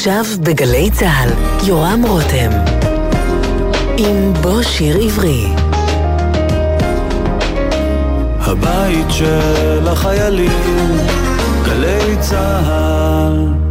עכשיו בגלי צה"ל, יורם רותם. עם בוא שיר עברי. הבית של החיילים, גלי צה"ל.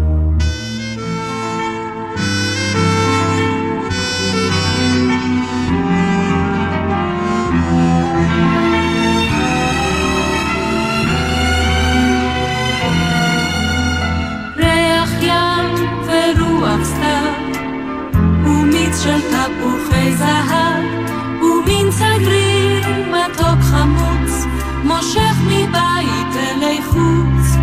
של תפוחי זהב, ומין סגריר מתוק חמוץ, מושך מבית אלי חוץ.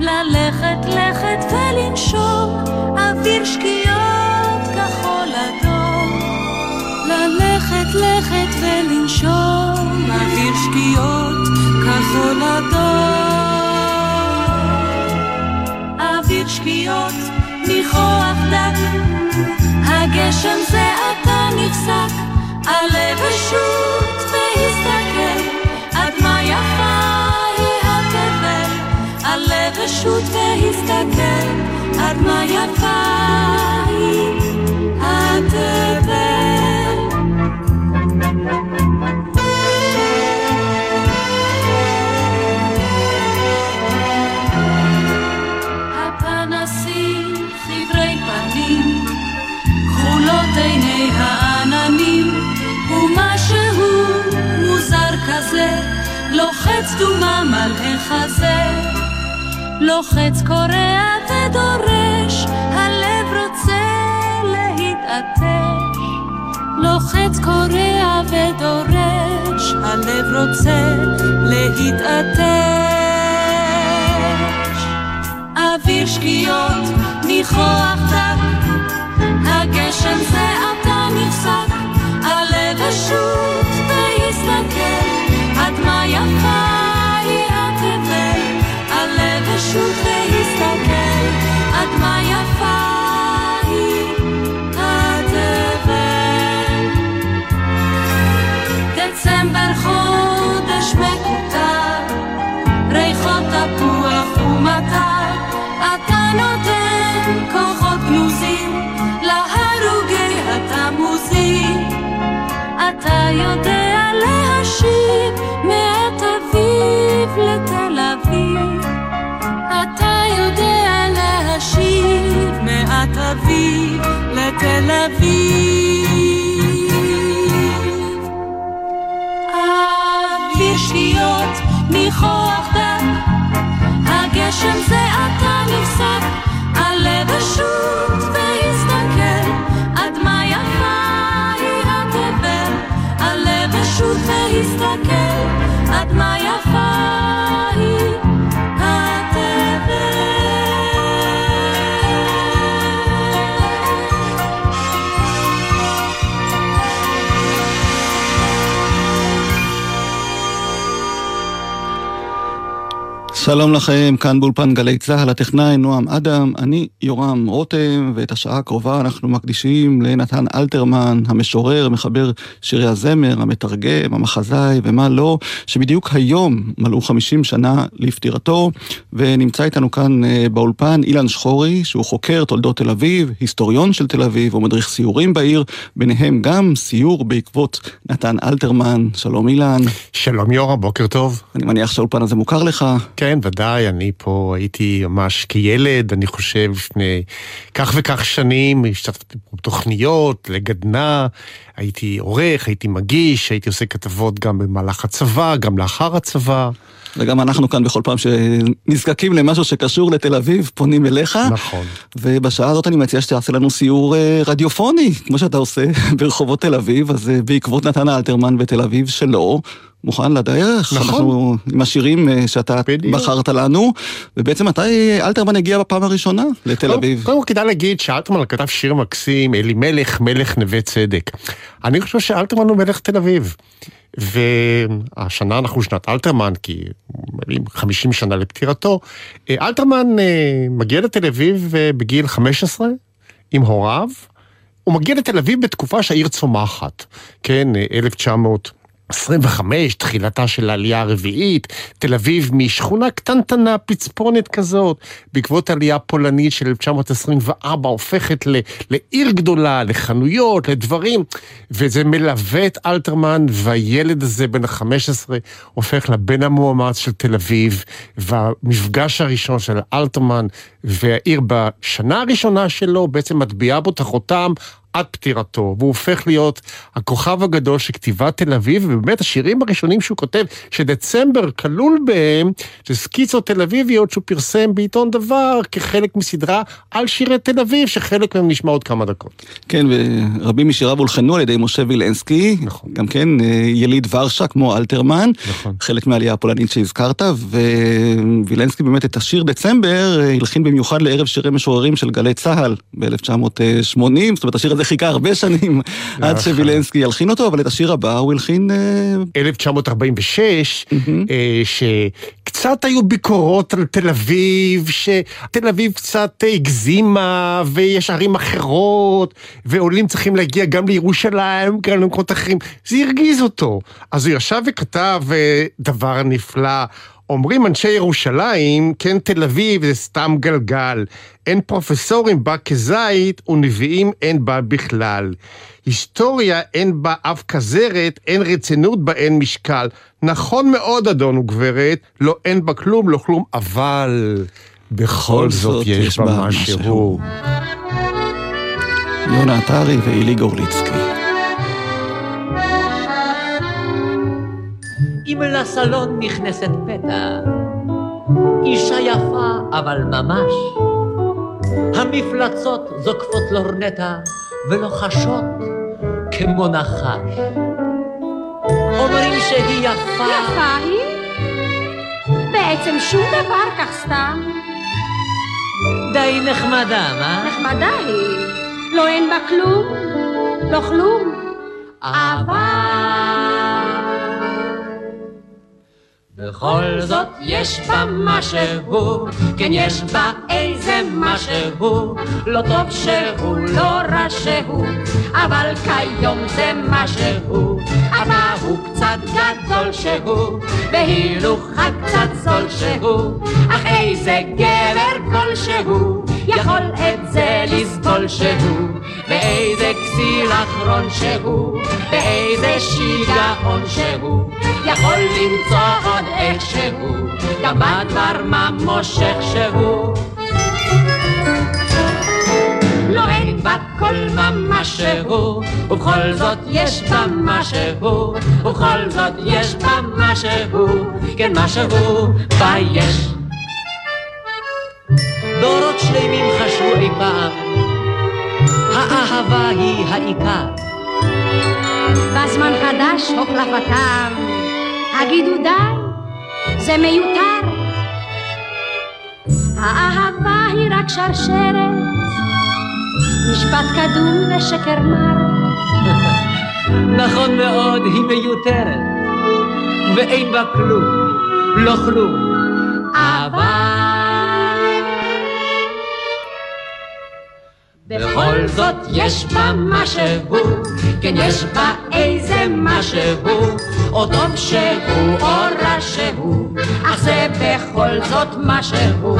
ללכת לכת ולנשום, אוויר שקיעות כחול אדום. ללכת לכת ולנשום, אוויר שקיעות כחול אדום. אוויר שקיעות ניחוח דק הגשם זה עתה נפסק, עלה ושוט והסתכל, עד מה יפה היא התבל. עלה ושוט והסתכל, עד מה יפה היא התבל. לוחץ דומם על החזה, לוחץ קורע ודורש, הלב רוצה להתעטש. לוחץ קורע ודורש, הלב רוצה להתעטש. אוויר שקיעות, ניחוח דק, הגשם זה נפסק, הלב אשות והסתכל. עד מה יפה היא התבל, הלב אשוב והסתכל, עד מה יפה היא התבל. דצמבר חודש מקוטר, יודע להשיב לתל אביב. אתה יודע להשיב מעט אביב לתל אביב. אוויר שניות ניחוח דם, הגשם זה עתה נפסק, עלה ושוט עד מה יפה שלום לכם, כאן באולפן גלי צה"ל, הטכנאי נועם אדם, אני יורם רותם, ואת השעה הקרובה אנחנו מקדישים לנתן אלתרמן, המשורר, מחבר שירי הזמר, המתרגם, המחזאי ומה לא, שבדיוק היום מלאו 50 שנה לפטירתו, ונמצא איתנו כאן אה, באולפן אילן שחורי, שהוא חוקר תולדות תל אביב, היסטוריון של תל אביב, ומדריך סיורים בעיר, ביניהם גם סיור בעקבות נתן אלתרמן. שלום אילן. שלום יורם, בוקר טוב. אני מניח שהאולפן הזה מוכר לך. כן. ודאי, אני פה הייתי ממש כילד, אני חושב, לפני כך וכך שנים, השתתפתי בתוכניות, לגדנ"ע, הייתי עורך, הייתי מגיש, הייתי עושה כתבות גם במהלך הצבא, גם לאחר הצבא. וגם אנחנו כאן בכל פעם שנזקקים למשהו שקשור לתל אביב, פונים אליך. נכון. ובשעה הזאת אני מציע שתעשה לנו סיור אה, רדיופוני, כמו שאתה עושה ברחובות תל אביב, אז אה, בעקבות נתן אלתרמן בתל אביב שלו, מוכן לדרך. נכון. אנחנו עם השירים אה, שאתה בדיוק. בחרת לנו, ובעצם מתי אלתרמן הגיע בפעם הראשונה לתל קודם, אביב? קודם כל כדאי להגיד שאלתרמן כתב שיר מקסים, אלימלך מלך נווה צדק. אני חושב שאלתרמן הוא מלך תל אביב. והשנה אנחנו שנת אלתרמן, כי 50 שנה לפטירתו. אה, אלתרמן אה, מגיע לתל אביב בגיל 15 עם הוריו. הוא מגיע לתל אביב בתקופה שהעיר צומחת, כן, 1900. 25, תחילתה של העלייה הרביעית, תל אביב משכונה קטנטנה, פצפונת כזאת, בעקבות עלייה פולנית של 1924 הופכת ל, לעיר גדולה, לחנויות, לדברים, וזה מלווה את אלתרמן, והילד הזה בן ה-15 הופך לבן המואמץ של תל אביב, והמפגש הראשון של אלתרמן והעיר בשנה הראשונה שלו בעצם מטביעה בו את החותם עד פטירתו, והוא הופך להיות הכוכב הגדול של כתיבת תל אביב, ובאמת השירים הראשונים שהוא כותב, שדצמבר כלול בהם, זה סקיצות תל אביביות שהוא פרסם בעיתון דבר, כחלק מסדרה על שירי תל אביב, שחלק מהם נשמע עוד כמה דקות. כן, ורבים משיריו הולחנו על ידי משה וילנסקי, נכון. גם כן אה, יליד ורשה כמו אלתרמן, נכון. חלק מהעלייה הפולנית שהזכרת, ווילנסקי באמת את השיר דצמבר אה, הלחין במיוחד לערב שירי משוררים של גלי צה"ל ב-1980, זאת אומרת השיר הזה זה חיכה הרבה שנים עד נכון. שווילנסקי ילחין אותו, אבל את השיר הבא הוא הלחין... 1946, אה, אה, שקצת היו ביקורות על תל אביב, שתל אביב קצת הגזימה, ויש ערים אחרות, ועולים צריכים להגיע גם לירושלים, גם למקומות אחרים. זה הרגיז אותו. אז הוא ישב וכתב אה, דבר נפלא. אומרים אנשי ירושלים, כן תל אביב זה סתם גלגל. אין פרופסורים בה כזית, ונביאים אין בה בכלל. היסטוריה אין בה אף כזרת, אין רצינות בה אין משקל. נכון מאוד, אדון וגברת, לא אין בה כלום, לא כלום, אבל בכל זאת יש בה משהו. יונה עטרי ואילי גורליצקי. אם לסלון נכנסת פתע, אישה יפה אבל ממש, המפלצות זוקפות לורנטה ולוחשות כמו נחש. אומרים שהיא יפה. יפה היא? בעצם שום דבר כך סתם. די נחמדה, מה? נחמדה היא. לא אין בה כלום, לא כלום. אבל... בכל זאת יש בה משהו, כן יש בה איזה משהו, לא טוב שהוא, לא רע שהוא, אבל כיום זה משהו, אבא הוא קצת גדול שהוא, והילוכה קצת זול שהוא, אך איזה גבר כלשהו, יכול את זה לסבול שהוא, ואיזה כסיל אחרון שהוא, ואיזה שיגעון שהוא, יכול למצוא עוד איכשהו, גם בדבר מה מושך שהוא. לא אין בה כל משהו, ובכל זאת יש בה משהו, ובכל זאת יש בה משהו, כן משהו בה יש. דורות שלמים חשבו אי פעם, האהבה היא העיקר. בזמן חדש הוחלפתם, הגידו די, זה מיותר. האהבה היא רק שרשרת, משפט קדום ושקר מר. נכון מאוד, היא מיותרת, ואין בה כלום, לא כלום. אבל... בכל זאת יש בה משהו, כן יש בה איזה משהו, או טוב שהוא או רע שהוא, אך זה בכל זאת משהו,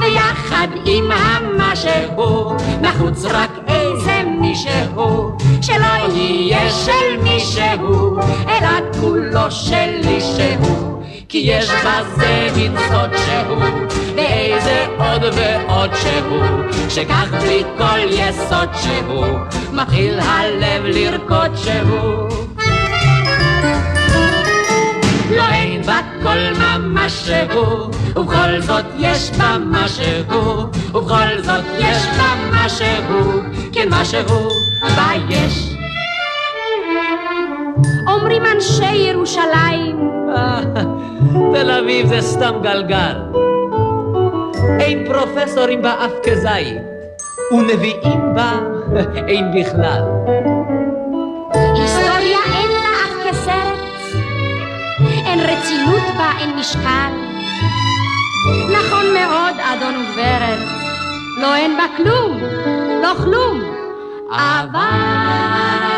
ויחד עם המשהו, נחוץ רק איזה מישהו, שלא יהיה של מישהו, אלא כולו שלי שהוא. כי יש בזה מין סוד שהוא, ואיזה עוד ועוד שהוא, שכך בלי כל יסוד שהוא, מתחיל הלב לרקוד שהוא. לא אין בה כל ממש שהוא, ובכל זאת יש בה משהו, ובכל זאת יש בה משהו, כן משהו בה יש. אומרים אנשי ירושלים, תל אביב זה סתם גלגל. אין פרופסורים בה אף כזית, ונביאים בה אין בכלל. היסטוריה אין לה אף כסרט, אין רצינות בה, אין משקל. נכון מאוד, אדון וגברת, לא אין בה כלום, לא כלום, אבל...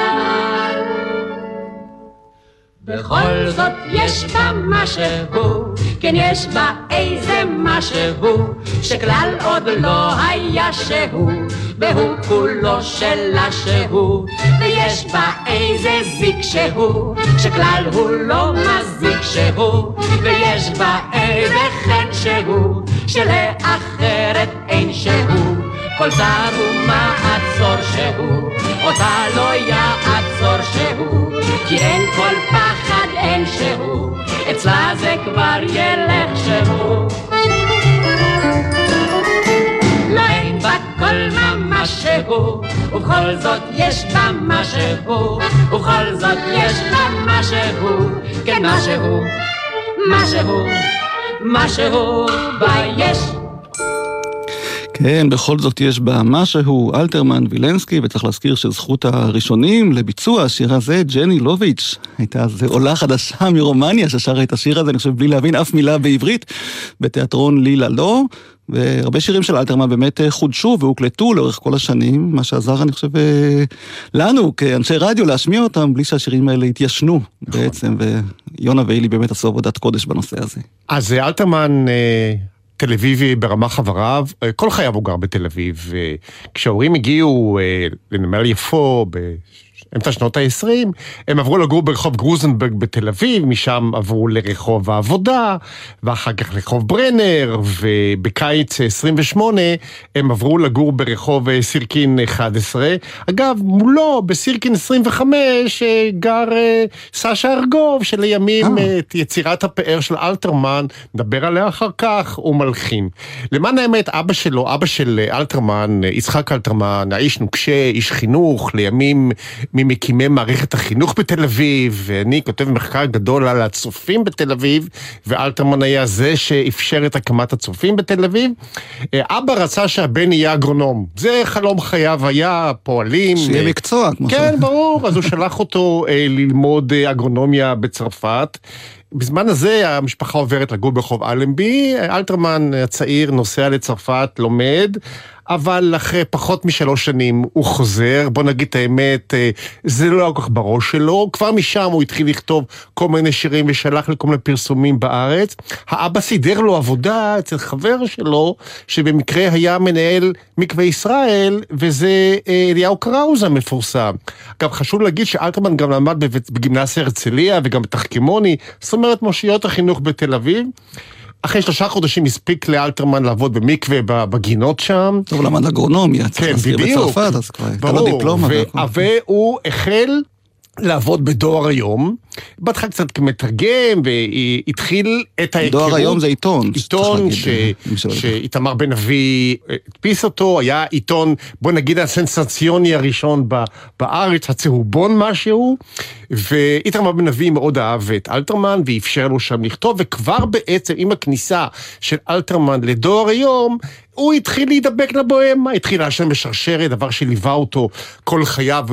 בכל זאת יש בה משהו, כן יש בה איזה משהו, שכלל עוד לא היה שהוא, והוא כולו שלה שהוא, ויש בה איזה זיק שהוא, שכלל הוא לא מזיק שהוא, ויש בה איזה חן שהוא, שלאחרת אין שהוא. כל צר ומעצור שהוא, אותה לא יעצור שהוא, כי אין כל פחד אין שהוא, אצלה זה כבר ילך שהוא. לא אין בה כל ממש שהוא, ובכל זאת יש בה משהו, ובכל זאת יש בה משהו, כן משהו, משהו, משהו בה יש. כן, בכל זאת יש בה משהו, אלתרמן, וילנסקי, וצריך להזכיר שזכות הראשונים לביצוע השיר הזה, ג'ני לוביץ', הייתה אז עולה חדשה מרומניה ששרה את השיר הזה, אני חושב, בלי להבין אף מילה בעברית, בתיאטרון לילה לא. והרבה שירים של אלתרמן באמת אה, חודשו והוקלטו לאורך כל השנים, מה שעזר, אני חושב, אה, לנו כאנשי רדיו להשמיע אותם בלי שהשירים האלה התיישנו נכון. בעצם, ויונה ואילי באמת עשו עבודת קודש בנושא הזה. אז אה, אלתרמן תל אביבי ברמה חבריו, אה, כל חייו הוא גר בתל אביב. כשההורים הגיעו אה, לנמל יפו באמצע שנות ה-20, הם עברו לגור ברחוב גרוזנברג בתל אביב, משם עברו לרחוב העבודה, ואחר כך לרחוב ברנר, ובקיץ 28 הם עברו לגור ברחוב אה, סירקין 11. אגב, מולו, בסירקין 25, אה, גר אה, סשה ארגוב, שלימים את יצירת הפאר של אלתרמן, נדבר עליה אחר כך, הוא מלחין. למען האמת, אבא שלו, אבא של אלתרמן, יצחק אלתרמן, האיש נוקשה, איש חינוך, לימים... ממקימי מערכת החינוך בתל אביב, ואני כותב מחקר גדול על הצופים בתל אביב, ואלתרמן היה זה שאפשר את הקמת הצופים בתל אביב. אה, אבא רצה שהבן יהיה אגרונום. זה חלום חייו היה, פועלים. שיהיה מקצוע, כמו ש... כן, ברור, אז הוא שלח אותו אה, ללמוד אה, אגרונומיה בצרפת. בזמן הזה המשפחה עוברת לגור ברחוב אלנבי, אלתרמן הצעיר נוסע לצרפת, לומד, אבל אחרי פחות משלוש שנים הוא חוזר, בוא נגיד את האמת, אה, זה לא כל כך בראש שלו, כבר משם הוא התחיל לכתוב כל מיני שירים ושלח לכל מיני פרסומים בארץ. האבא סידר לו עבודה אצל חבר שלו, שבמקרה היה מנהל מקווה ישראל, וזה אה, אליהו קראוזה המפורסם. אגב, חשוב להגיד שאלתרמן גם למד בגימנסיה הרצליה וגם בתחכמוני, זאת אומרת מושיות החינוך בתל אביב. אחרי שלושה חודשים הספיק לאלתרמן לעבוד במקווה בגינות שם. טוב, למד אגרונומיה, צריך כן, להזכיר בצרפת, אז כבר הייתה לו דיפלומה. והוא החל לעבוד בדואר היום, בהתחלה קצת כמתרגם, והתחיל את ההיכרות. דואר היום זה עיתון. עיתון שאיתמר בן אבי הדפיס אותו, היה עיתון, בוא נגיד הסנסציוני הראשון בארץ, הצהובון משהו, ואיתמר בן אבי מאוד אהב את אלתרמן, ואפשר לו שם לכתוב, וכבר בעצם עם הכניסה של אלתרמן לדואר היום, הוא התחיל להידבק לבוהמה, התחיל לעשן בשרשרת, דבר שליווה אותו כל חייו.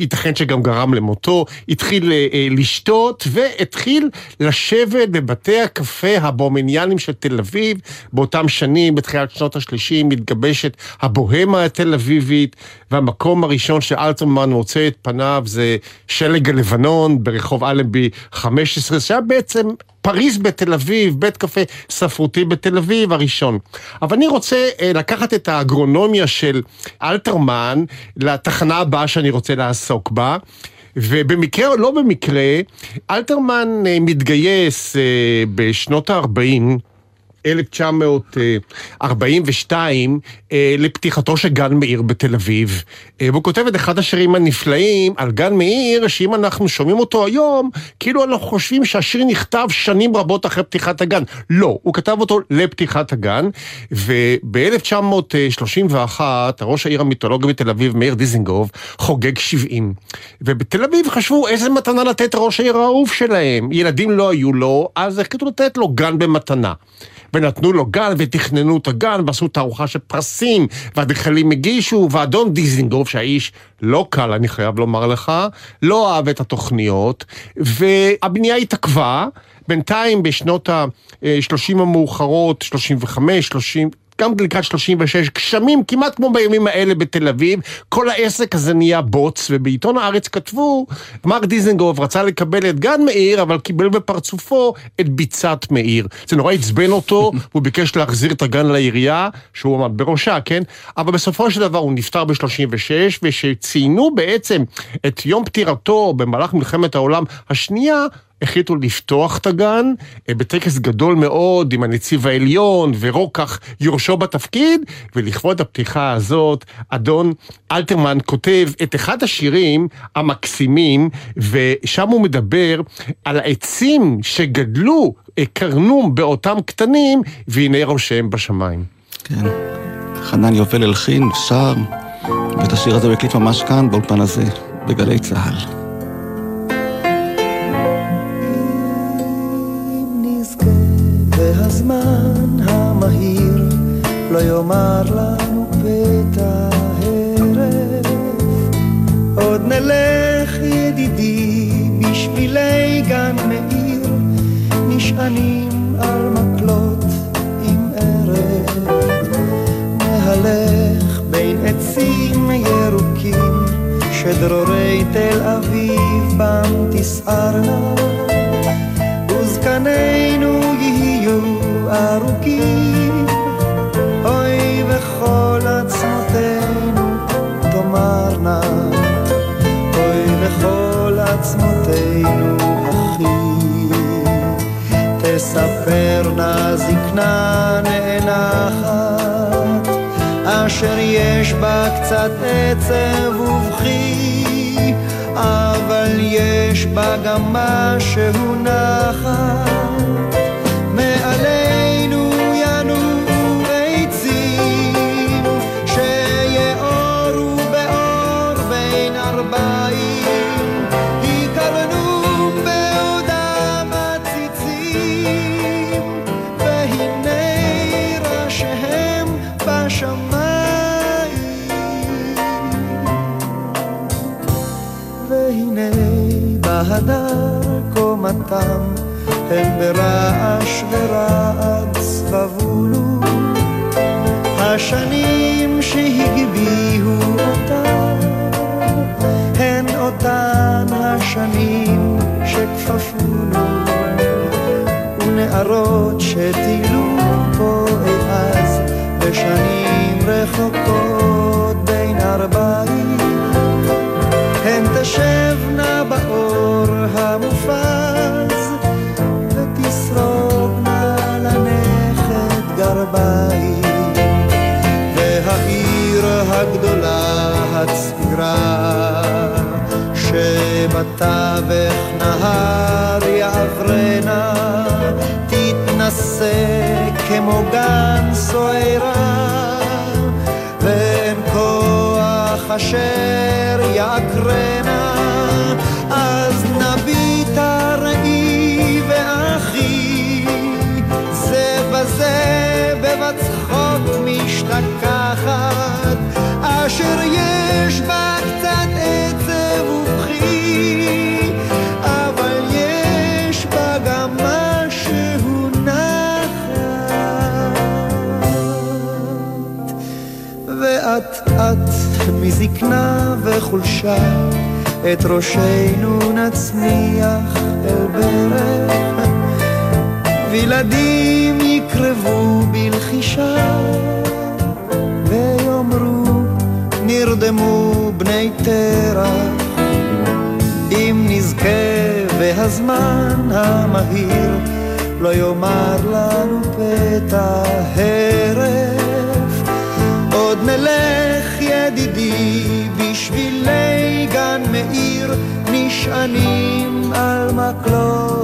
ייתכן שגם גרם למותו, התחיל אה, אה, לשתות והתחיל לשבת בבתי הקפה הבומניאנים של תל אביב. באותם שנים, בתחילת שנות השלישים, מתגבשת הבוהמה התל אביבית, והמקום הראשון שאלתרמן מוצא את פניו זה שלג הלבנון ברחוב אלנבי 15, שהיה בעצם פריז בתל אביב, בית קפה ספרותי בתל אביב הראשון. אבל אני רוצה אה, לקחת את האגרונומיה של אלתרמן לתחנה הבאה שאני רוצה לעסוק בה. ובמקרה או לא במקרה, אלתרמן אה, מתגייס אה, בשנות ה-40 1942 אה, לפתיחתו של גן מאיר בתל אביב. אה, והוא כותב את אחד השירים הנפלאים על גן מאיר, שאם אנחנו שומעים אותו היום, כאילו אנחנו חושבים שהשיר נכתב שנים רבות אחרי פתיחת הגן. לא, הוא כתב אותו לפתיחת הגן, וב-1931, ראש העיר המיתולוגי בתל אביב, מאיר דיזינגוף, חוגג 70. ובתל אביב חשבו איזה מתנה לתת ראש העיר האהוב שלהם. ילדים לא היו לו, אז החליטו לתת לו גן במתנה. ונתנו לו גן ותכננו את הגן ועשו תערוכה של פרסים והאדריכלים הגישו ואדון דיזינגוף שהאיש לא קל אני חייב לומר לך, לא אהב את התוכניות והבנייה התעכבה. בינתיים בשנות ה-30 המאוחרות, 35, 30, גם לקראת 36, גשמים כמעט כמו בימים האלה בתל אביב, כל העסק הזה נהיה בוץ, ובעיתון הארץ כתבו, מר דיזנגוף רצה לקבל את גן מאיר, אבל קיבל בפרצופו את ביצת מאיר. זה נורא עצבן אותו, הוא ביקש להחזיר את הגן לעירייה, שהוא עמד בראשה, כן? אבל בסופו של דבר הוא נפטר ב-36, ושציינו בעצם את יום פטירתו במהלך מלחמת העולם השנייה, החליטו לפתוח את הגן אה, בטקס גדול מאוד עם הנציב העליון ורוקח יורשו בתפקיד, ולכבוד הפתיחה הזאת, אדון אלתרמן כותב את אחד השירים המקסימים, ושם הוא מדבר על העצים שגדלו, אה, קרנו באותם קטנים, והנה ראשיהם בשמיים. כן. חנן יובל הלחין, שר, ואת השיר הזה הוא הקליט ממש כאן, באולפן הזה, בגלי צה"ל. לא יאמר לנו פתע הרף. עוד נלך ידידי בשבילי גן מאיר, נשענים על מקלות עם ערב. נהלך בין עצים ירוקים, שדרורי תל אביב בם תסערנה, זקנה נאנחת, אשר יש בה קצת עצב ובכי, אבל יש בה גם משהו נחת. קומתם, הם ברעש ורעד סבבולו. השנים שהגביהו אותם, הן אותן השנים שכפפונו, ונערות שטילו פה אז בשנים רחוקות מזקנה וחולשה את ראשנו נצמיח אל ברך, וילדים יקרבו בלחישה, ויאמרו נרדמו בני תרח, אם נזכה והזמן המהיר לא יאמר לנו פתע הרף, עוד נלך ידידי נשענים על מקלות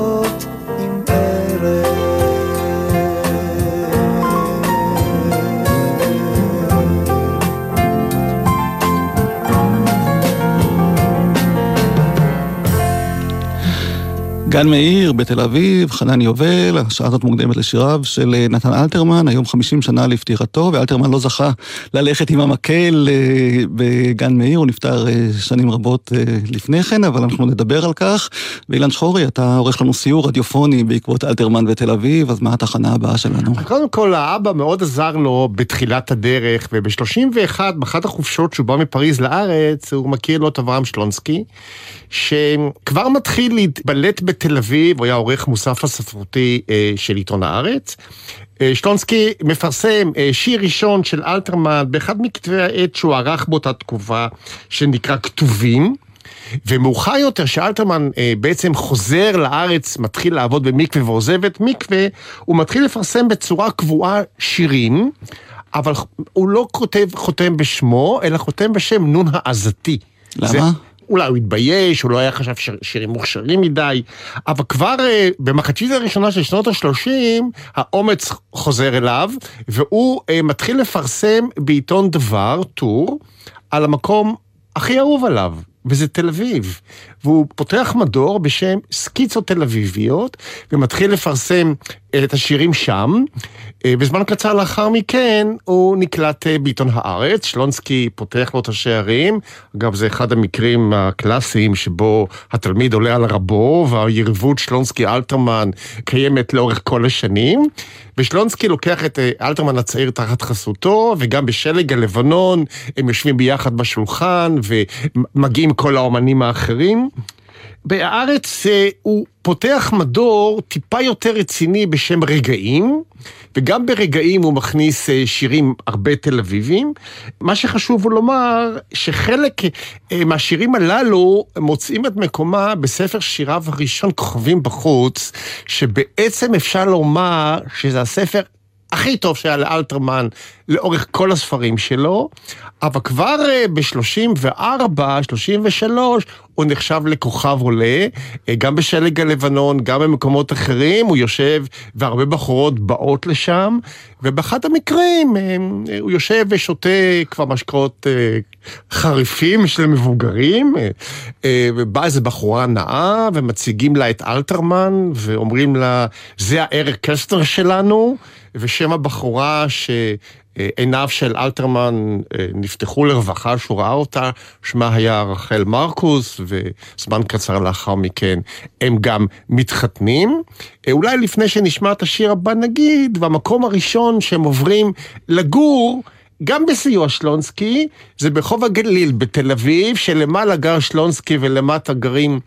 גן מאיר בתל אביב, חנן יובל, השעה הזאת מוקדמת לשיריו של אה, נתן אלתרמן, היום 50 שנה לפטירתו, ואלתרמן לא זכה ללכת עם המקל אה, בגן מאיר, הוא נפטר אה, שנים רבות לפני כן, אבל אנחנו נדבר על כך. ואילן שחורי, אתה עורך לנו סיור רדיופוני בעקבות אלתרמן בתל אביב, אז מה התחנה הבאה שלנו? קודם כל, האבא מאוד עזר לו בתחילת הדרך, וב-31, באחת החופשות שהוא בא מפריז לארץ, הוא מכיר לו את אברהם שלונסקי. שכבר מתחיל להתבלט בתל אביב, הוא היה עורך מוסף הספרותי אה, של עיתון הארץ. אה, שלונסקי מפרסם אה, שיר ראשון של אלתרמן באחד מכתבי העת שהוא ערך באותה תקופה, שנקרא כתובים. ומאוחר יותר, שאלתרמן אה, בעצם חוזר לארץ, מתחיל לעבוד במקווה ועוזב את מקווה, הוא מתחיל לפרסם בצורה קבועה שירים, אבל הוא לא כותב, חותם בשמו, אלא חותם בשם נון העזתי. למה? זה, אולי הוא התבייש, הוא לא היה חשב שירים מוכשרים מדי, אבל כבר uh, במחצית הראשונה של שנות ה-30, האומץ חוזר אליו, והוא uh, מתחיל לפרסם בעיתון דבר, טור, על המקום הכי אהוב עליו, וזה תל אביב. והוא פותח מדור בשם סקיצות תל אביביות, ומתחיל לפרסם את השירים שם. בזמן קצר לאחר מכן הוא נקלט בעיתון הארץ, שלונסקי פותח לו את השערים. אגב, זה אחד המקרים הקלאסיים שבו התלמיד עולה על רבו, והיריבות שלונסקי-אלתרמן קיימת לאורך כל השנים. ושלונסקי לוקח את אלתרמן הצעיר תחת חסותו, וגם בשלג הלבנון הם יושבים ביחד בשולחן, ומגיעים כל האומנים האחרים. בארץ אה, הוא פותח מדור טיפה יותר רציני בשם רגעים, וגם ברגעים הוא מכניס אה, שירים הרבה תל אביבים. מה שחשוב הוא לומר שחלק אה, מהשירים הללו מוצאים את מקומה בספר שיריו הראשון, כוכבים בחוץ, שבעצם אפשר לומר שזה הספר הכי טוב שהיה לאלתרמן לאורך כל הספרים שלו, אבל כבר ב-34, 33, הוא נחשב לכוכב עולה, אה, גם בשלג הלבנון, גם במקומות אחרים, הוא יושב והרבה בחורות באות לשם, ובאחד המקרים אה, הוא יושב ושותה כבר משקאות אה, חריפים של מבוגרים, ובאה איזו בחורה נאה, ומציגים לה את אלתרמן, ואומרים לה, זה האריק קסטר שלנו, ושם הבחורה ש... עיניו של אלתרמן אה, נפתחו לרווחה שהוא ראה אותה, שמה היה רחל מרקוס, וזמן קצר לאחר מכן הם גם מתחתנים. אה, אולי לפני שנשמע את השיר הבא נגיד, והמקום הראשון שהם עוברים לגור, גם בסיוע שלונסקי, זה ברחוב הגליל בתל אביב, שלמעלה גר שלונסקי ולמטה גרים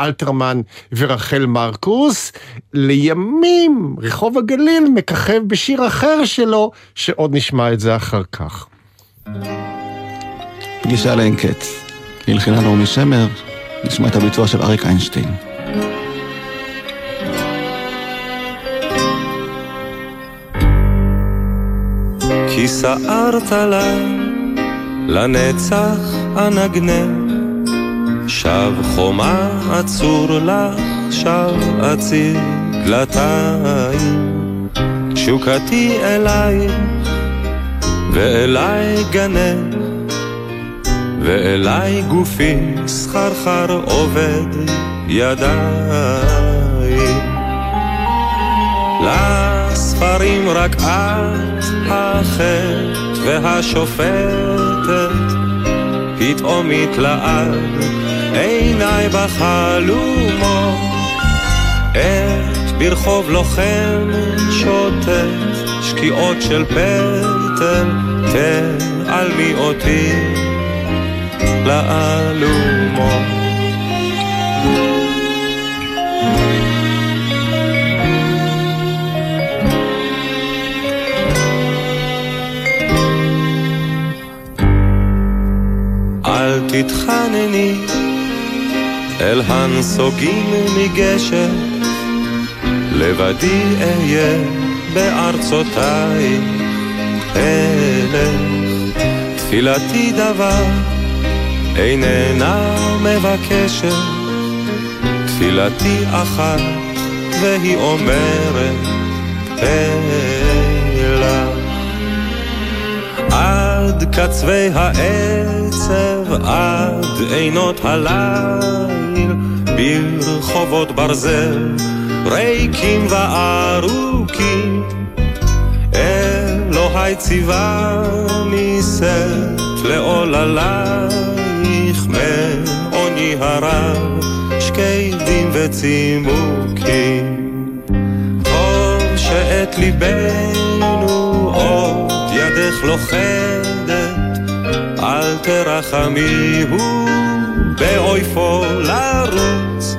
אלתרמן ורחל מרקוס. לימים רחוב הגליל מככב בשיר אחר שלו, שעוד נשמע את זה אחר כך. פגישה לאין קץ. הלחינה נעמי שמר, נשמע את הביצוע של אריק איינשטיין. כי סערת לה לנצח אנגנר שב חומה עצור לך, שב אציר דלתיים. תשוקתי אלייך, ואליי גנך, ואליי גופי סחרחר עובד ידיי. לספרים רק את החטא והשופטת, פתאום התלעד עיניי בחלומות, עת ברחוב לוחם שוטט, שקיעות של פטל, תעלמי אותי לאלומות. אל תתחנני אל הנסוגים מגשר, לבדי אהיה בארצותיי, אלך תפילתי דבר איננה מבקשת, תפילתי אחת והיא אומרת אלך. עד קצווי העצב, עד עינות הליל, ברחובות ברזל, ריקים וארוכים. אלוהי ציווה נישאת לעוללייך מעוני הרב, שקדים וצימוקים. טוב שאת ליבנו עוד ידך לוכדת, אל תרחמי הוא באויפו לרוץ.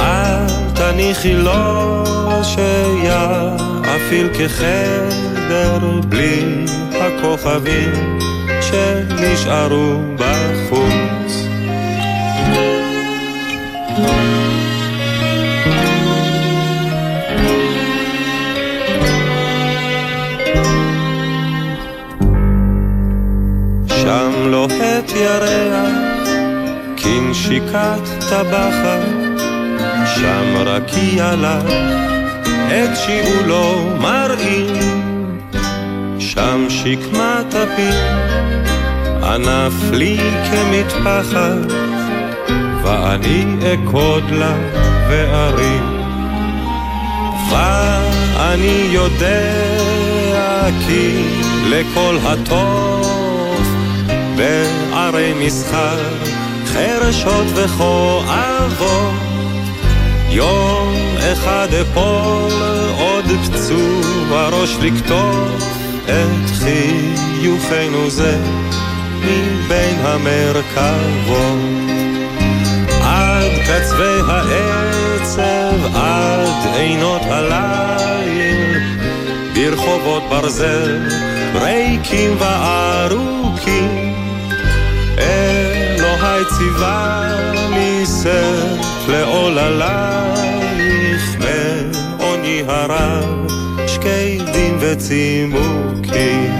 אל תניחי לו שיאפיל כחדר בלי הכוכבים שנשארו בחוץ. שם לוהט ירח, כנשיקת טבחת, שם רקיע לך, את שיעולו מראים, שם שקמת הפיר. ענף לי כמטפחת, ואני אקוד לה וארים. ואני יודע כי לכל הטוב בערי מסחר, חרשות וכואבות, יום אחד אפול עוד פצוע ראש לקטוף את חיוכנו זה. מבין המרכבות. עד קצווי העצב, עד עינות הליל, ברחובות ברזל, ריקים וארוכים. אלוהי ציווה מסף לעוללייך, מעוני הרב, שקדים וצימוקים.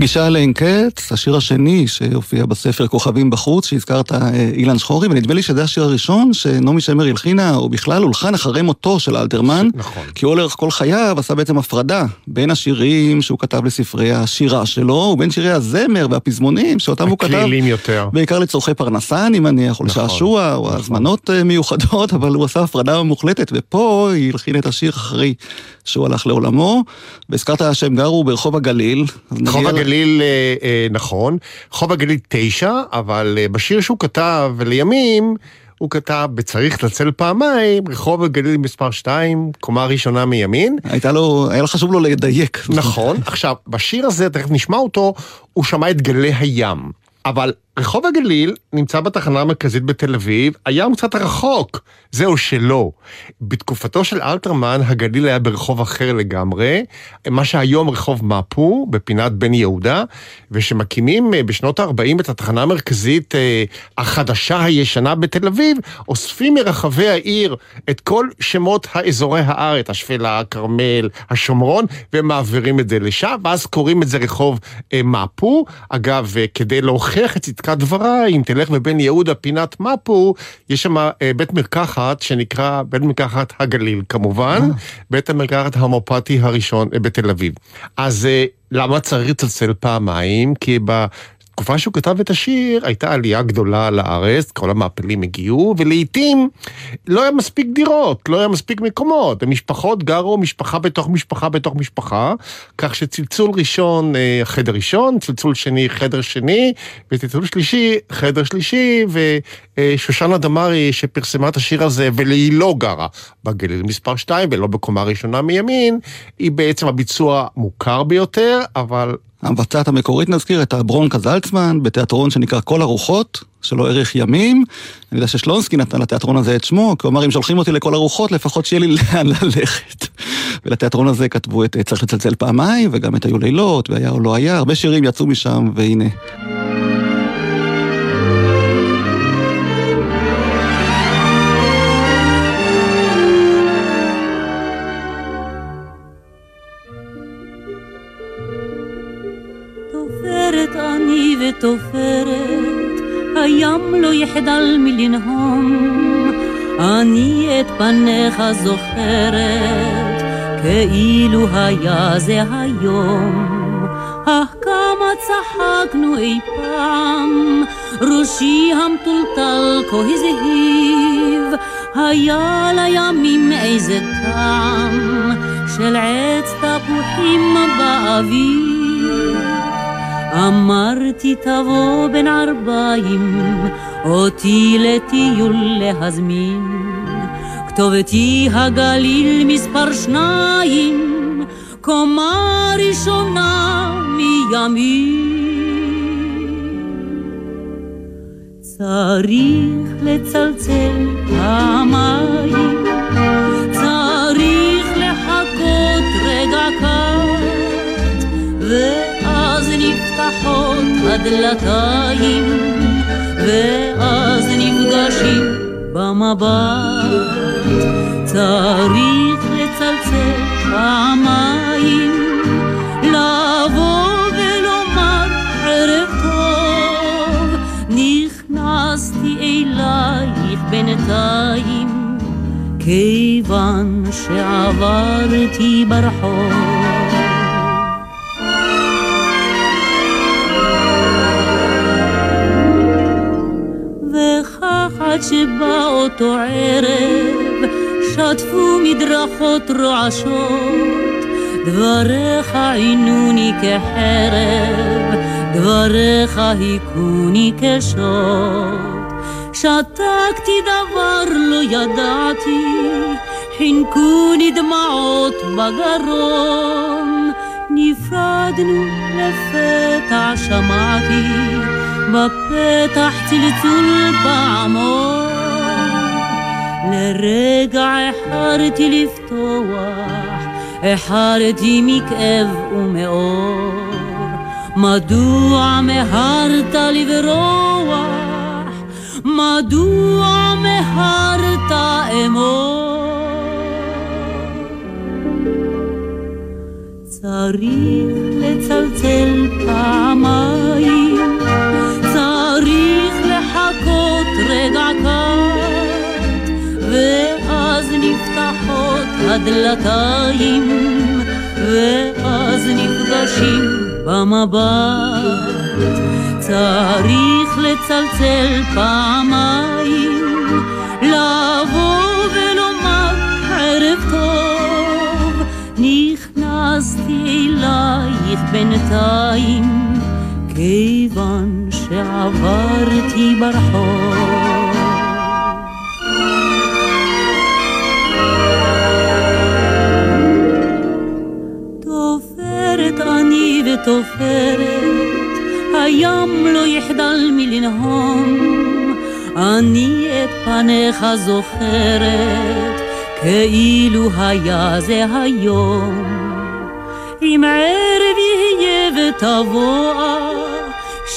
פגישה לאין קץ, השיר השני שהופיע בספר כוכבים בחוץ, שהזכרת אה, אילן שחורי, ונדמה לי שזה השיר הראשון שנעמי שמר הלחינה, או בכלל הולחן אחרי מותו של אלתרמן. נכון. כי הוא לאורך כל חייו עשה בעצם הפרדה בין השירים שהוא כתב לספרי השירה שלו, ובין שירי הזמר והפזמונים שאותם הוא כתב. הקלילים יותר. בעיקר לצורכי פרנסה, אני מניח, או נכון, לשעשוע, או נכון. הזמנות אה, מיוחדות, אבל הוא עשה הפרדה מוחלטת, ופה היא הלחין את השיר אחרי שהוא הלך לעולמו. והזכרת שהם גרו ברחוב הגליל. אז חוב נגיע ל- הגליל, אה, אה, נכון, חוב הגליל תשע, אבל אה, בשיר שהוא כתב לימים, הוא כתב בצריך לצל פעמיים, רחוב הגליל מספר 2, קומה ראשונה מימין. הייתה לו, היה חשוב לו לדייק. נכון, עכשיו, בשיר הזה, תכף נשמע אותו, הוא שמע את גלי הים. אבל רחוב הגליל נמצא בתחנה המרכזית בתל אביב, הים קצת רחוק, זהו שלא. בתקופתו של אלתרמן, הגליל היה ברחוב אחר לגמרי, מה שהיום רחוב מפו, בפינת בן יהודה, ושמקימים אה, בשנות ה-40 את התחנה המרכזית אה, החדשה הישנה בתל אביב, אוספים מרחבי העיר את כל שמות האזורי הארץ, השפלה, הכרמל, השומרון, ומעבירים את זה לשם, ואז קוראים את זה רחוב אה, מפו. אגב, כדי להוכיח את צדקת דבריי, אם תלך בבן יהודה פינת מפו, יש שם אה, בית מרקחת שנקרא בית מרקחת הגליל כמובן, בית המרקחת ההומופתי הראשון אה, בתל אביב. אז אה, למה צריך לצלצל פעמיים? כי ב... בתקופה שהוא כתב את השיר, הייתה עלייה גדולה לארץ, כל המעפלים הגיעו, ולעיתים לא היה מספיק דירות, לא היה מספיק מקומות. המשפחות גרו משפחה בתוך משפחה בתוך משפחה, כך שצלצול ראשון, אה, חדר ראשון, צלצול שני, חדר שני, וצלצול שלישי, חדר שלישי, ושושנה דמארי שפרסמה את השיר הזה, והיא לא גרה בגליל מספר 2 ולא בקומה ראשונה מימין, היא בעצם הביצוע מוכר ביותר, אבל המבצעת המקורית נזכיר את הברונקה זלצמן בתיאטרון שנקרא כל הרוחות, שלו ערך ימים. אני יודע ששלונסקי נתן לתיאטרון הזה את שמו, כי הוא אמר אם שולחים אותי לכל הרוחות לפחות שיהיה לי לאן ללכת. ולתיאטרון הזה כתבו את צריך לצלצל פעמיים, וגם את היו לילות, והיה או לא היה, הרבה שירים יצאו משם, והנה. ותופרת, הים לא יחדל מלנהום, אני את פניך זוכרת, כאילו היה זה היום. אך כמה צחקנו אי פעם, ראשי המטולטל כה הזהיב, היה לימים איזה טעם של עץ תפוחים באוויר. אמרתי תבוא בין ערביים, אותי לטיול להזמין. כתובתי הגליל מספר שניים, קומה ראשונה מימין. צריך לצלצל פעמיים, הדלתיים, ואז נפגשים במבט. צריך לצלצל פעמיים, לבוא ולומר ערב טוב, נכנסתי אלייך בינתיים, כיוון שעברתי ברחוב. עד שבא אותו ערב, שטפו מדרכות רועשות, דבריך עינוני כחרב, דבריך היכוני כשוט. שתקתי דבר לא ידעתי, חינקוני דמעות בגרון. נפרדנו לפתע שמעתי, בפתח צלצול פעמון. לרגע החרתי לפתוח, החרתי מכאב ומאור. מדוע מהרת לברוח? מדוע מהרת אמור? צריך לצלצל פעמיים, הדלתיים, ואז נפגשים במבט. צריך לצלצל פעמיים, לבוא ולומר ערב טוב, נכנסתי אלייך בינתיים, כיוון שעברתי ברחוב. אני ותופרת, הים לא יחדל מלנהום, אני את פניך זוכרת, כאילו היה זה היום. אם ערב יהיה ותבוא,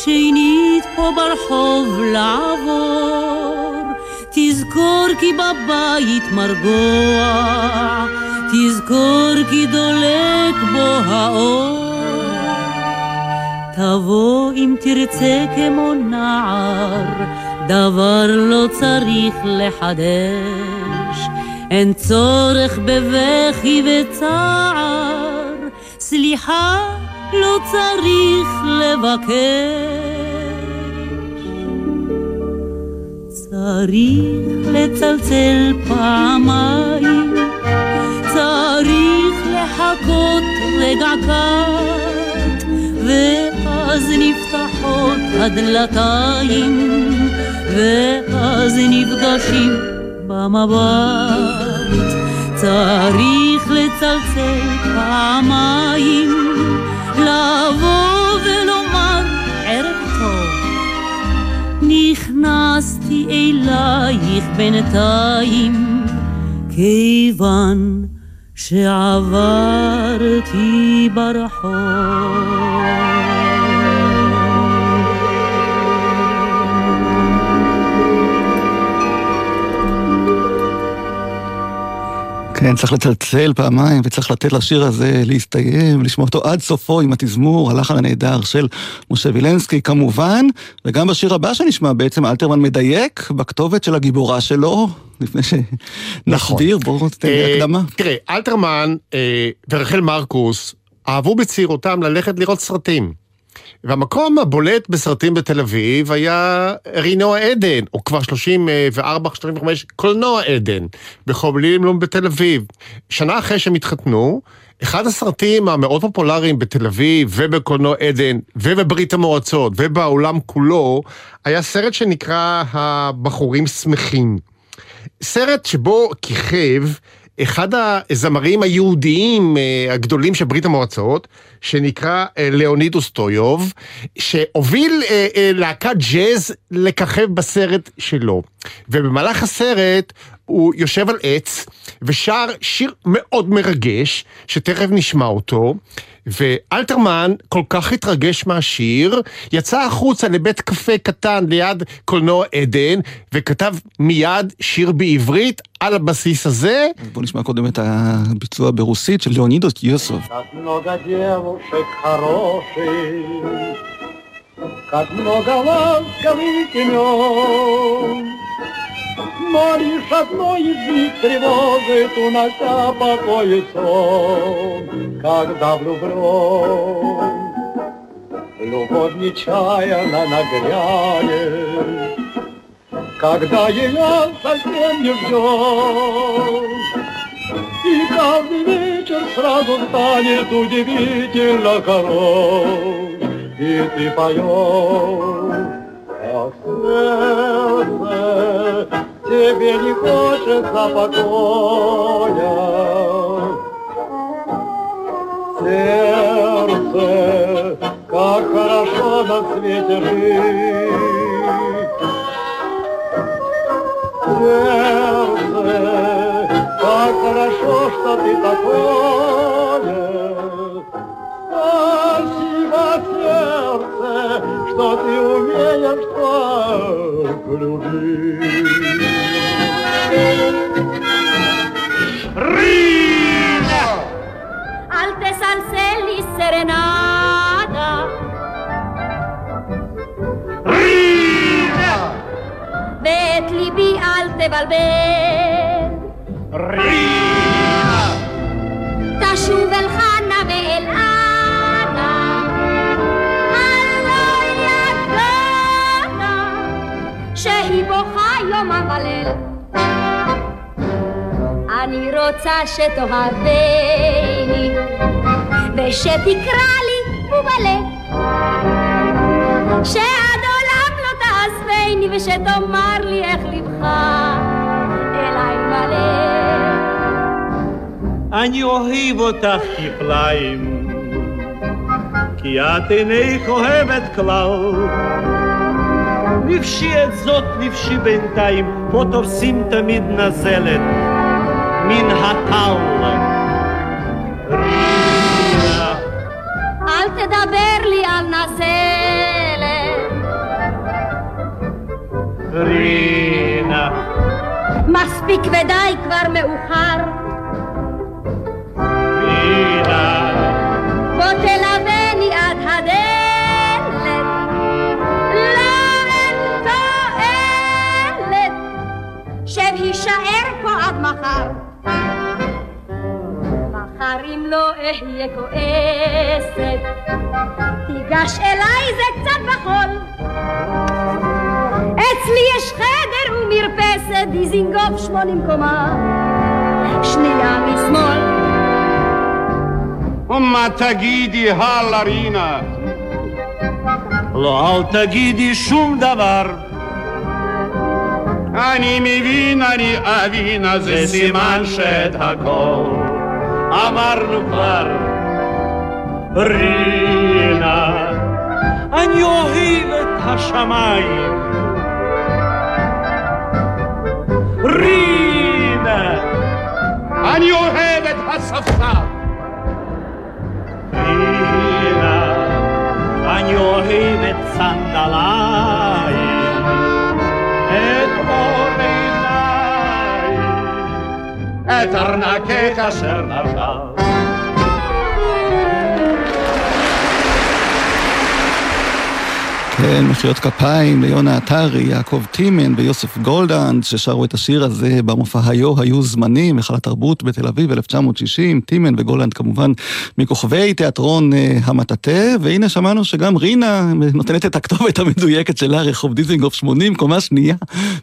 שנית פה ברחוב לעבור, תזכור כי בבית מרגוע, תזכור כי דולק בו האור. תבוא אם תרצה כמו נער, דבר לא צריך לחדש. אין צורך בבכי וצער, סליחה לא צריך לבקש. צריך לצלצל פעמיים, צריך לחכות רגע קט, ואז נפתחות הדלתיים, ואז נפגשים במבט. צריך לצלצל פעמיים, לבוא ולומר ערב טוב. נכנסתי אלייך בינתיים, כיוון שעברתי ברחוב. כן, צריך לצלצל פעמיים, וצריך לתת לשיר הזה להסתיים, לשמוע אותו עד סופו עם התזמור, הלחן הנהדר של משה וילנסקי כמובן, וגם בשיר הבא שנשמע בעצם אלתרמן מדייק בכתובת של הגיבורה שלו, לפני שנסביר, נכון. בואו תתן לי אה, הקדמה. תראה, אלתרמן אה, ורחל מרקוס אהבו בצעירותם ללכת לראות סרטים. והמקום הבולט בסרטים בתל אביב היה רינוע עדן, או כבר 34-35, קולנוע עדן, בחובלים בתל אביב. שנה אחרי שהם התחתנו, אחד הסרטים המאוד פופולריים בתל אביב ובקולנוע עדן ובברית המועצות ובעולם כולו, היה סרט שנקרא הבחורים שמחים. סרט שבו כיכב אחד הזמרים היהודיים אה, הגדולים של ברית המועצות, שנקרא אה, ליאוניד אוסטויוב, שהוביל אה, להקת ג'אז לככב בסרט שלו. ובמהלך הסרט הוא יושב על עץ ושר שיר מאוד מרגש, שתכף נשמע אותו, ואלתרמן כל כך התרגש מהשיר, יצא החוצה לבית קפה קטן ליד קולנוע עדן, וכתב מיד שיר בעברית על הבסיס הזה. בוא נשמע קודם את הביצוע ברוסית של ליאונידוס יוסוף. Как много ласковых имен Но лишь одно из них тревожит, унося покой сон, когда влюблен. Любовь нечаянно нагрянет, когда ее совсем не ждет. И каждый вечер сразу станет удивительно хорош, и ты поешь, а сердце тебе не хочется покоя. Сердце, как хорошо на свете жить. Сердце, как хорошо, что ты такое. Спасибо, сердце, что ты умеешь так любить. Rina! Alte salselli serenata. Rina! ליבי אל תבלבל. רינה! תשוב אל חנה ואל אנה, הלא ידענה, שהיא בוכה יומם וליל. אני רוצה שתאהבני, ושתקרא לי ובלב, שעד עולם לא תעזבני, ושתאמר לי איך לבך אליי מלא. אני אוהב אותך כפליים, כי את אינך אוהבת כלל. נפשי את זאת נפשי בינתיים, פה תופסים תמיד נזלת. מן הטל. רינה. אל תדבר לי על נזלת. רינה. מספיק ודי כבר מאוחר. רינה. בוא תלווני עד הדלת. אין תועלת. שב הישאר פה עד מחר. מחר אם לא אהיה כועסת, תיגש אליי זה קצת בחול. אצלי יש חדר ומרפסת, דיזינגוף שמונים קומה, שנייה משמאל. ומה תגידי הלאה רינה? לא, אל תגידי שום דבר. אני מבין, אני אבין, אז זה סימן שאת הכל אמרנו כבר. רינה, אני אוהב את השמיים. רינה, אני אוהב את הספסל. רינה, אני אוהב את סנדליים. את ארנקך אשר נפל. כן, מחיאות כפיים ליונה עטרי, יעקב טימן ויוסף גולדנד, ששרו את השיר הזה במופע היו היו זמנים, היכל התרבות בתל אביב 1960, טימן וגולדנד כמובן מכוכבי תיאטרון uh, המטאטה, והנה שמענו שגם רינה נותנת את הכתובת המדויקת שלה, רחוב דיזינגוף 80, קומה שנייה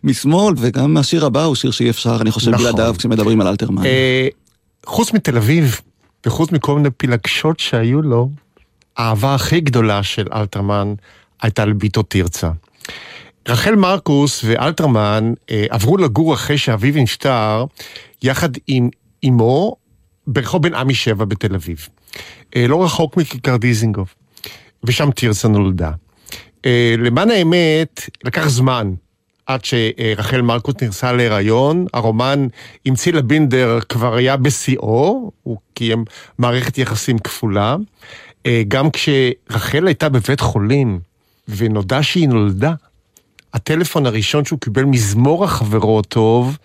משמאל, וגם השיר הבא הוא שיר שאי אפשר, אני חושב, נכון. בלעדיו כשמדברים על אלתרמן. אה, חוץ מתל אביב, וחוץ מכל מיני פילגשות שהיו לו, האהבה הכי גדולה של אלתרמן הייתה לביתו תרצה. רחל מרקוס ואלתרמן אה, עברו לגור אחרי שאביו נפטר, יחד עם אמו, ברחוב בן עמי שבע בתל אביב. אה, לא רחוק מכיכר דיזינגוף. ושם תרצה נולדה. אה, למען האמת, לקח זמן עד שרחל מרקוס נכנסה להיריון. הרומן עם צילה בינדר כבר היה בשיאו, הוא קיים מערכת יחסים כפולה. אה, גם כשרחל הייתה בבית חולים, ונודע שהיא נולדה, הטלפון הראשון שהוא קיבל מזמור החברו הטוב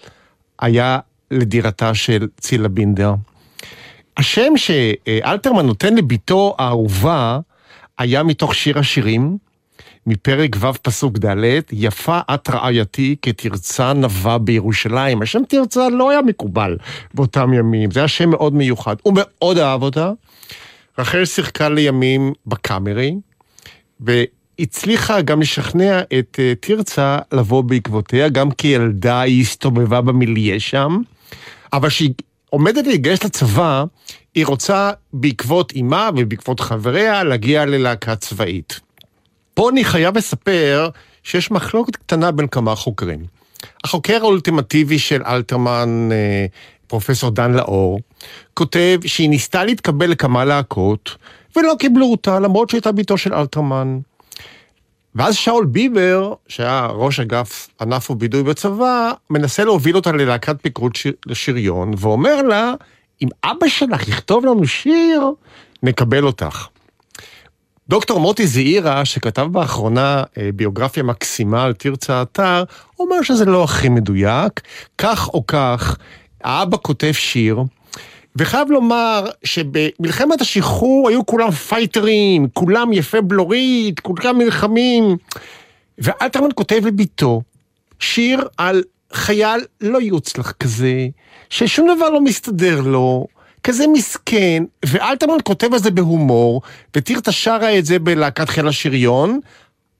היה לדירתה של צילה בינדר. השם שאלתרמן נותן לביתו האהובה היה מתוך שיר השירים, מפרק ו' פסוק ד', יפה את רעייתי כתרצה נבה בירושלים. השם תרצה לא היה מקובל באותם ימים, זה היה שם מאוד מיוחד. הוא מאוד אהב אותה. רחל שיחקה לימים בקאמרי, הצליחה גם לשכנע את uh, תרצה לבוא בעקבותיה, גם כילדה היא הסתובבה במיליה שם, אבל כשהיא עומדת להתגייס לצבא, היא רוצה בעקבות אימה ובעקבות חבריה להגיע ללהקה צבאית. פה אני חייב לספר שיש מחלוקת קטנה בין כמה חוקרים. החוקר האולטימטיבי של אלתרמן, אה, פרופסור דן לאור, כותב שהיא ניסתה להתקבל לכמה להקות, ולא קיבלו אותה למרות שהייתה בתו של אלתרמן. ואז שאול ביבר, שהיה ראש אגף ענף ובידוי בצבא, מנסה להוביל אותה ללהקת פיקוד שיר, לשריון, ואומר לה, אם אבא שלך יכתוב לנו שיר, נקבל אותך. דוקטור מוטי זעירה, שכתב באחרונה אה, ביוגרפיה מקסימה על תרצה אתר, אומר שזה לא הכי מדויק. כך או כך, האבא כותב שיר, וחייב לומר שבמלחמת השחרור היו כולם פייטרים, כולם יפי בלורית, כולם נלחמים. ואלתרמן כותב לביתו שיר על חייל לא יוצלח כזה, ששום דבר לא מסתדר לו, כזה מסכן, ואלתרמן כותב על זה בהומור, וטירתה שרה את זה בלהקת חיל השריון,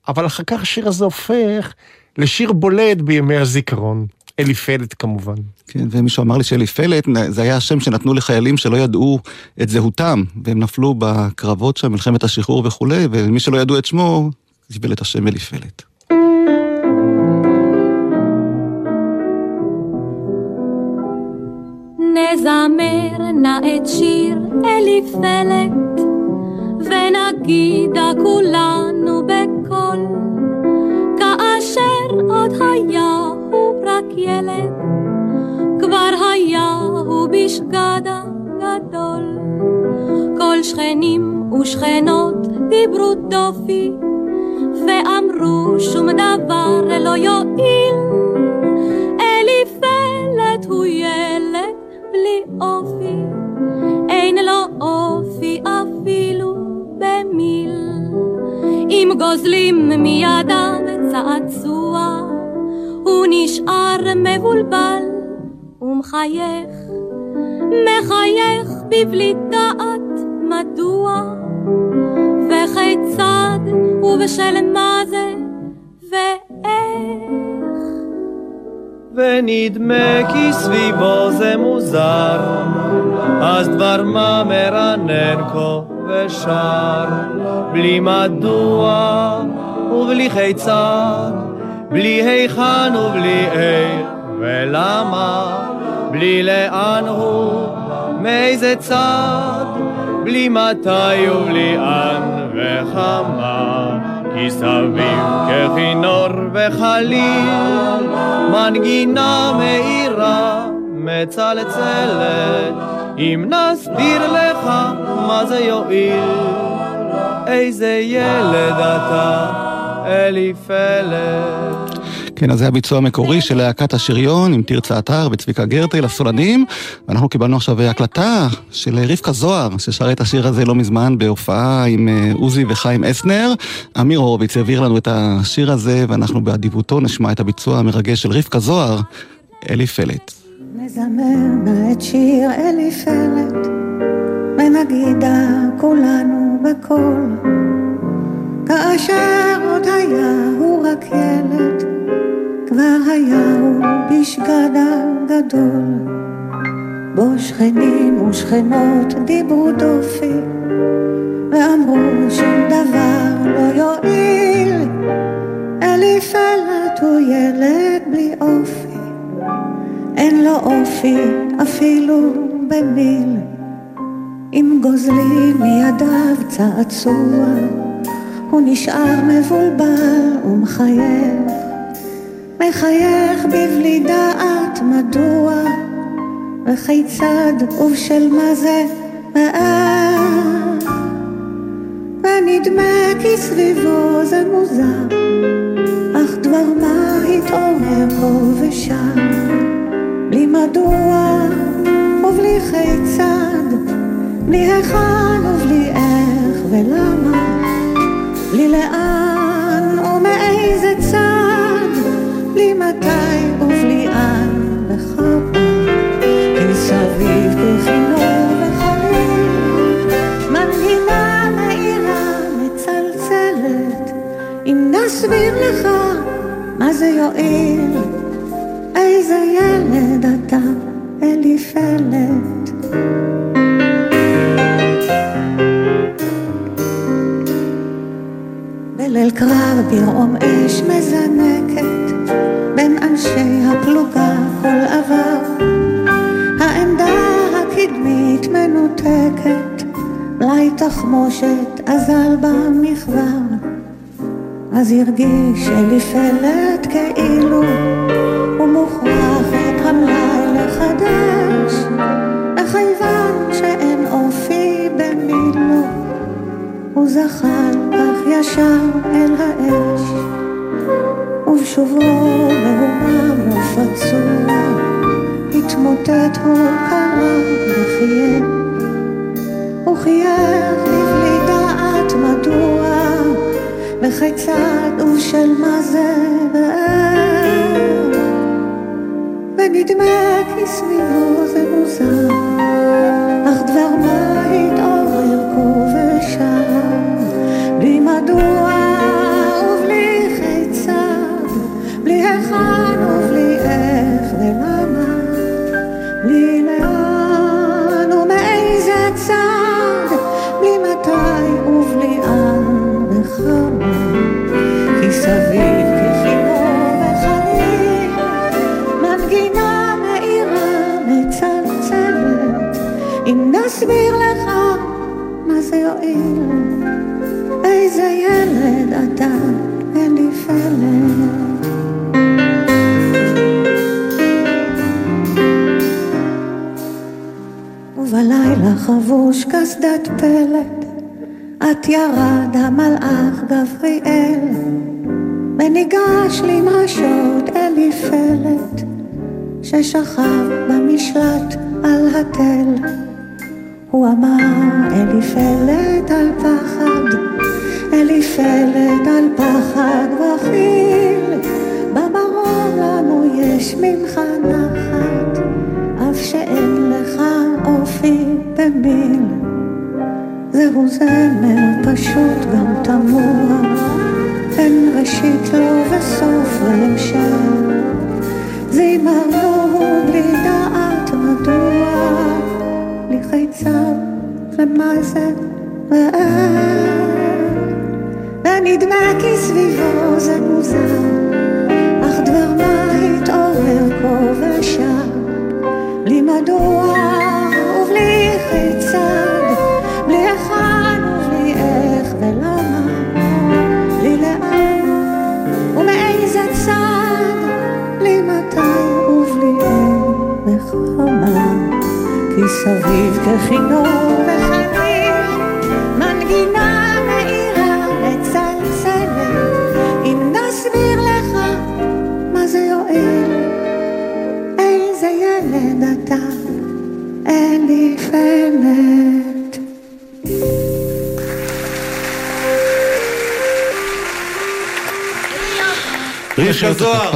אבל אחר כך השיר הזה הופך לשיר בולט בימי הזיכרון. אליפלט כמובן. כן, ומישהו אמר לי שאליפלט זה היה השם שנתנו לחיילים שלא ידעו את זהותם, והם נפלו בקרבות שם, מלחמת השחרור וכולי, ומי שלא ידעו את שמו, קיבל את השם אליפלט. נזמר נא את שיר אליפלט, ונגידה כולנו ילד, כבר היה הוא בשגדה גדול. כל שכנים ושכנות דיברו דופי, ואמרו שום דבר לא יועיל. אליפלת הוא ילד בלי אופי, אין לו אופי אפילו במיל. אם גוזלים מידיו צעצוע, נשאר מבולבל ומחייך, מחייך בבלי דעת מדוע, וכיצד ובשל מה זה ואיך. ונדמה כי סביבו זה מוזר, אז דבר מה מרנן כה ושר, בלי מדוע ובלי כיצד. בלי היכן ובלי איך ולמה, בלי לאן הוא, מאיזה צד, בלי מתי ובלי אן וכמה, כי סביב ככינור וחליל, מנגינה מאירה מצלצלת, אם נסביר לך מה זה יועיל, איזה ילד אתה. אליפלת. כן, אז זה הביצוע המקורי של להקת השריון עם תרצה אתר וצביקה גרטל, הסולנים. ואנחנו קיבלנו עכשיו הקלטה של רבקה זוהר, ששרה את השיר הזה לא מזמן בהופעה עם אה, עוזי וחיים אסנר. אמיר הורוביץ העביר לנו את השיר הזה, ואנחנו באדיבותו נשמע את הביצוע המרגש של רבקה זוהר, אלי פלט. נזמר נא את שיר אלי פלט, ונגידה כולנו בקול. כאשר עוד היה הוא רק ילד, כבר היה הוא בשגדה גדול. בו שכנים ושכנות דיברו דופי, ואמרו שום דבר לא יועיל. אלי פלט הוא ילד בלי אופי, אין לו אופי אפילו במיל. אם גוזלים מידיו צעצוע, הוא נשאר מבולבל ומחייך, מחייך בבלי דעת מדוע, וכיצד ובשל מה זה מאר. ונדמה כי סביבו זה מוזר, אך דבר מה התעורר פה ושם, בלי מדוע ובלי כיצד, בלי היכן ובלי איך ולמה. בלי לאן ומאיזה צד, בלי מתי ובלי אן וכמה, כי סביב כחינוך וחמים, מנגינה מאירה מצלצלת, אם נסביר לך מה זה יועיל, איזה ילד אתה, אלי פלט. בליל קרב ברעום אש מזנקת בין אנשי הפלוגה כל עבר. העמדה הקדמית מנותקת מלאי תחמושת אזל במכבר. אז הרגיש אליפלת כאילו הוא מוכרח את המלאי לחדש. וכיוון שאין אופי במילו הוא כך ישר אל האש ובשובו מהומם ופצוע התמוטט הוא קרא וחייך הוא חייך לבלי דעת מדוע וכיצד ובשל מה זה ואיך ונדמה כי סביבו זה מוזר ובלילה חבוש קסדת פלט. את ירד המלאך גבריאל וניגש למרשות אלי פלט ששכב במשלט על התל. הוא אמר אלי פלט על פחד אלי פלט על פחד וכיל. במרום לנו יש ממך נחת אופי במיל זהו זמר פשוט גם תמוה. אין ראשית לו וסוף והמשך. זימרנו בלי דעת מדוע. ומה זה ואיך ונדמה כי סביבו זה מוזר. אך דבר מה התעורר פה ושם? בלי מדוע כיצד, בלי היכן ובלי איך ולמה, בלי לאן ומאיזה צד, בלי מתי ובלי אין וכמה, כי סביב כחינוך וחיים, רבקה זוהר.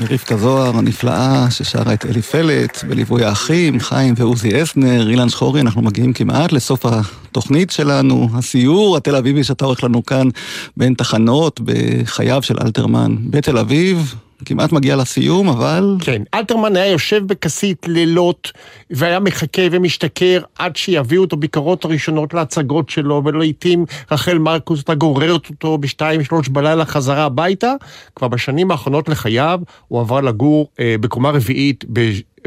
רבקה זוהר הנפלאה ששרה את אלי פלט בליווי האחים, חיים ועוזי אסנר, אילן שחורי, אנחנו מגיעים כמעט לסוף התוכנית שלנו, הסיור התל אביבי שאתה עורך לנו כאן בין תחנות בחייו של אלתרמן בתל אביב. כמעט מגיע לסיום, אבל... כן, אלתרמן היה יושב בכסית לילות, והיה מחכה ומשתכר עד שיביאו אותו ביקורות הראשונות להצגות שלו, ולעיתים רחל מרקוס הייתה גוררת אותו בשתיים, שלוש בלילה חזרה הביתה. כבר בשנים האחרונות לחייו, הוא עבר לגור אה, בקומה רביעית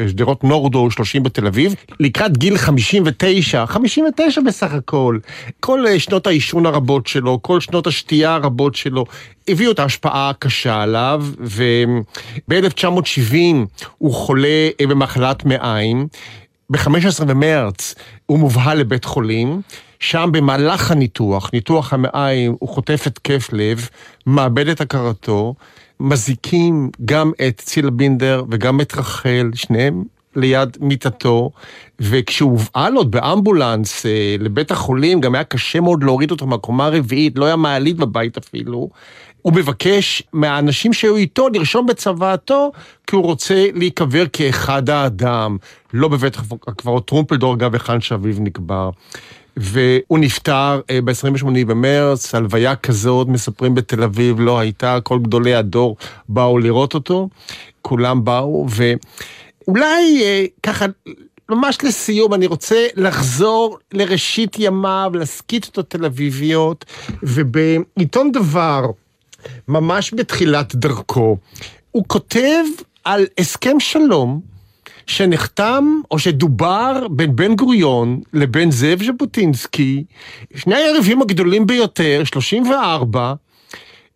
שדרות נורדו 30 בתל אביב, לקראת גיל 59, 59 בסך הכל, כל אה, שנות העישון הרבות שלו, כל שנות השתייה הרבות שלו, הביאו את ההשפעה הקשה עליו, וב-1970 הוא חולה אה, במחלת מעיים. ב-15 במרץ הוא מובהל לבית חולים, שם במהלך הניתוח, ניתוח המעיים, הוא חוטף התקף לב, מאבד את הכרתו, מזיקים גם את צילה בינדר וגם את רחל, שניהם ליד מיטתו, וכשהוא הובהל עוד באמבולנס אה, לבית החולים, גם היה קשה מאוד להוריד אותו מהקומה הרביעית, לא היה מעלית בבית אפילו. הוא מבקש מהאנשים שהיו איתו לרשום בצוואתו, כי הוא רוצה להיקבר כאחד האדם, לא בבית הקברות טרומפלדור, אגב, היכן שאביו נקבר. והוא נפטר אה, ב-28 במרץ, הלוויה כזאת, מספרים בתל אביב, לא הייתה, כל גדולי הדור באו לראות אותו, כולם באו, ואולי אה, ככה, ממש לסיום, אני רוצה לחזור לראשית ימיו, להסכית תל אביביות, ובעיתון דבר, ממש בתחילת דרכו, הוא כותב על הסכם שלום שנחתם או שדובר בין בן גוריון לבין זאב ז'בוטינסקי, שני היריבים הגדולים ביותר, 34,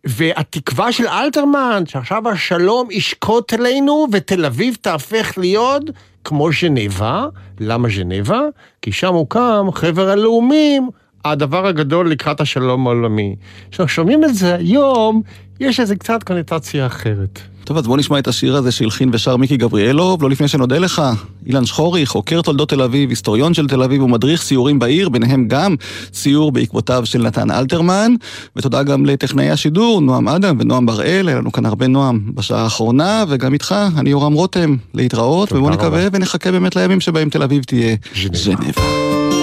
והתקווה של אלתרמן, שעכשיו השלום ישקוט אלינו ותל אביב תהפך להיות כמו ז'נבה. למה ז'נבה? כי שם הוקם חבר הלאומים, הדבר הגדול לקראת השלום העולמי. כשאנחנו שומעים את זה היום, יש איזה קצת קונוטציה אחרת. טוב, אז בוא נשמע את השיר הזה שהלחין ושר מיקי גבריאלוב. לא לפני שנודה לך, אילן שחורי, חוקר תולדות תל אביב, היסטוריון של תל אביב ומדריך סיורים בעיר, ביניהם גם סיור בעקבותיו של נתן אלתרמן. ותודה גם לטכנאי השידור, נועם אדם ונועם בראל, היה לנו כאן הרבה נועם בשעה האחרונה, וגם איתך, אני יורם רותם, להתראות, ובוא נקווה ונחכה באמת לימים שבהם תל אביב תהיה ז'נבה.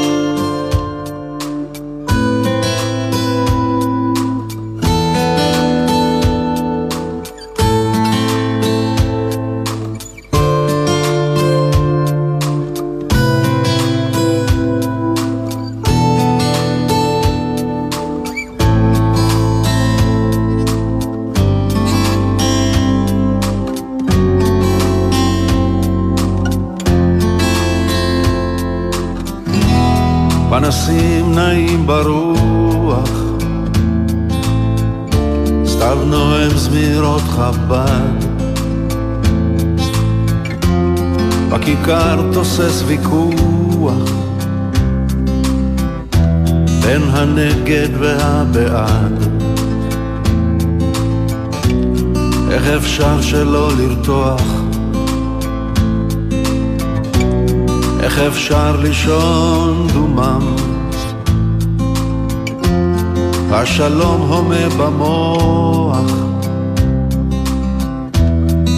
השלום הומה במוח,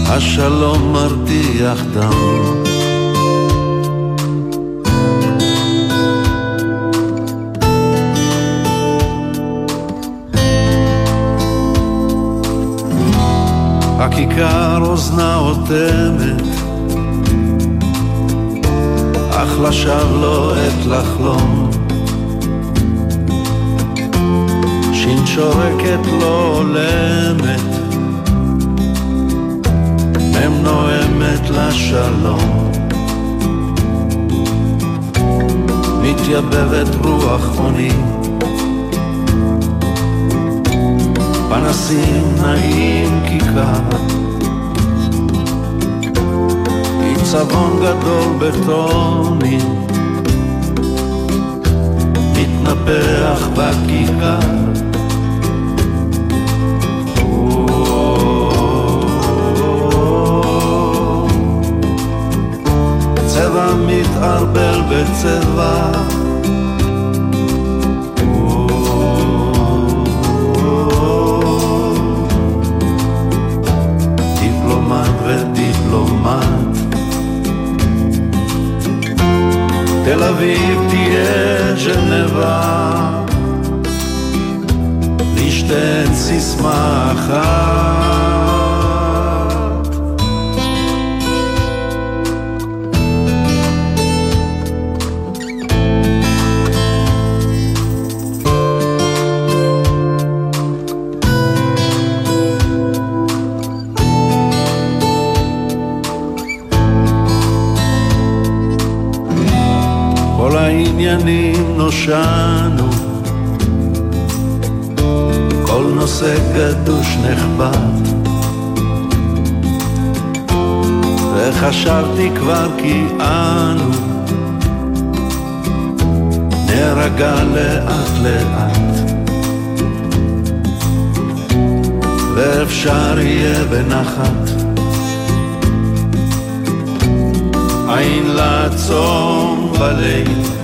השלום מרתיח דם. הכיכר אוזנה אוטמת אך לשווא לא עת לחלום. שין שורקת לא הולמת, מם נואמת לשלום. מתייבבת רוח עוני, פנסים נעים כיכר. צבון גדול בטוני מתנפח בכיכר מתערבל בצבע. דיפלומט ודיפלומט. תל אביב תהיה ז'נבה. לשתן סיסמה אחת נושענו, כל נושא גדוש נחבט. וחשבתי כבר כי אנו נרגע לאט לאט, ואפשר יהיה בנחת עין לעצום בליל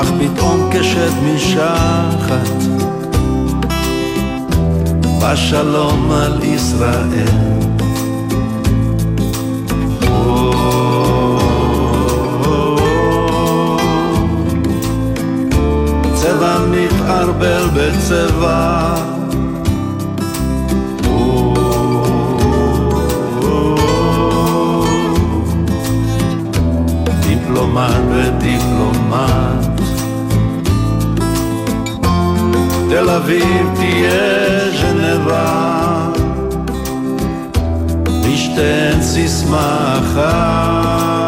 אך פתאום כשד משחת. בשלום על ישראל. צבע מתערבל בצבע דיפלומט ודיפלומט תל אביב תהיה ז'נבה, לשתן סיסמה אחת.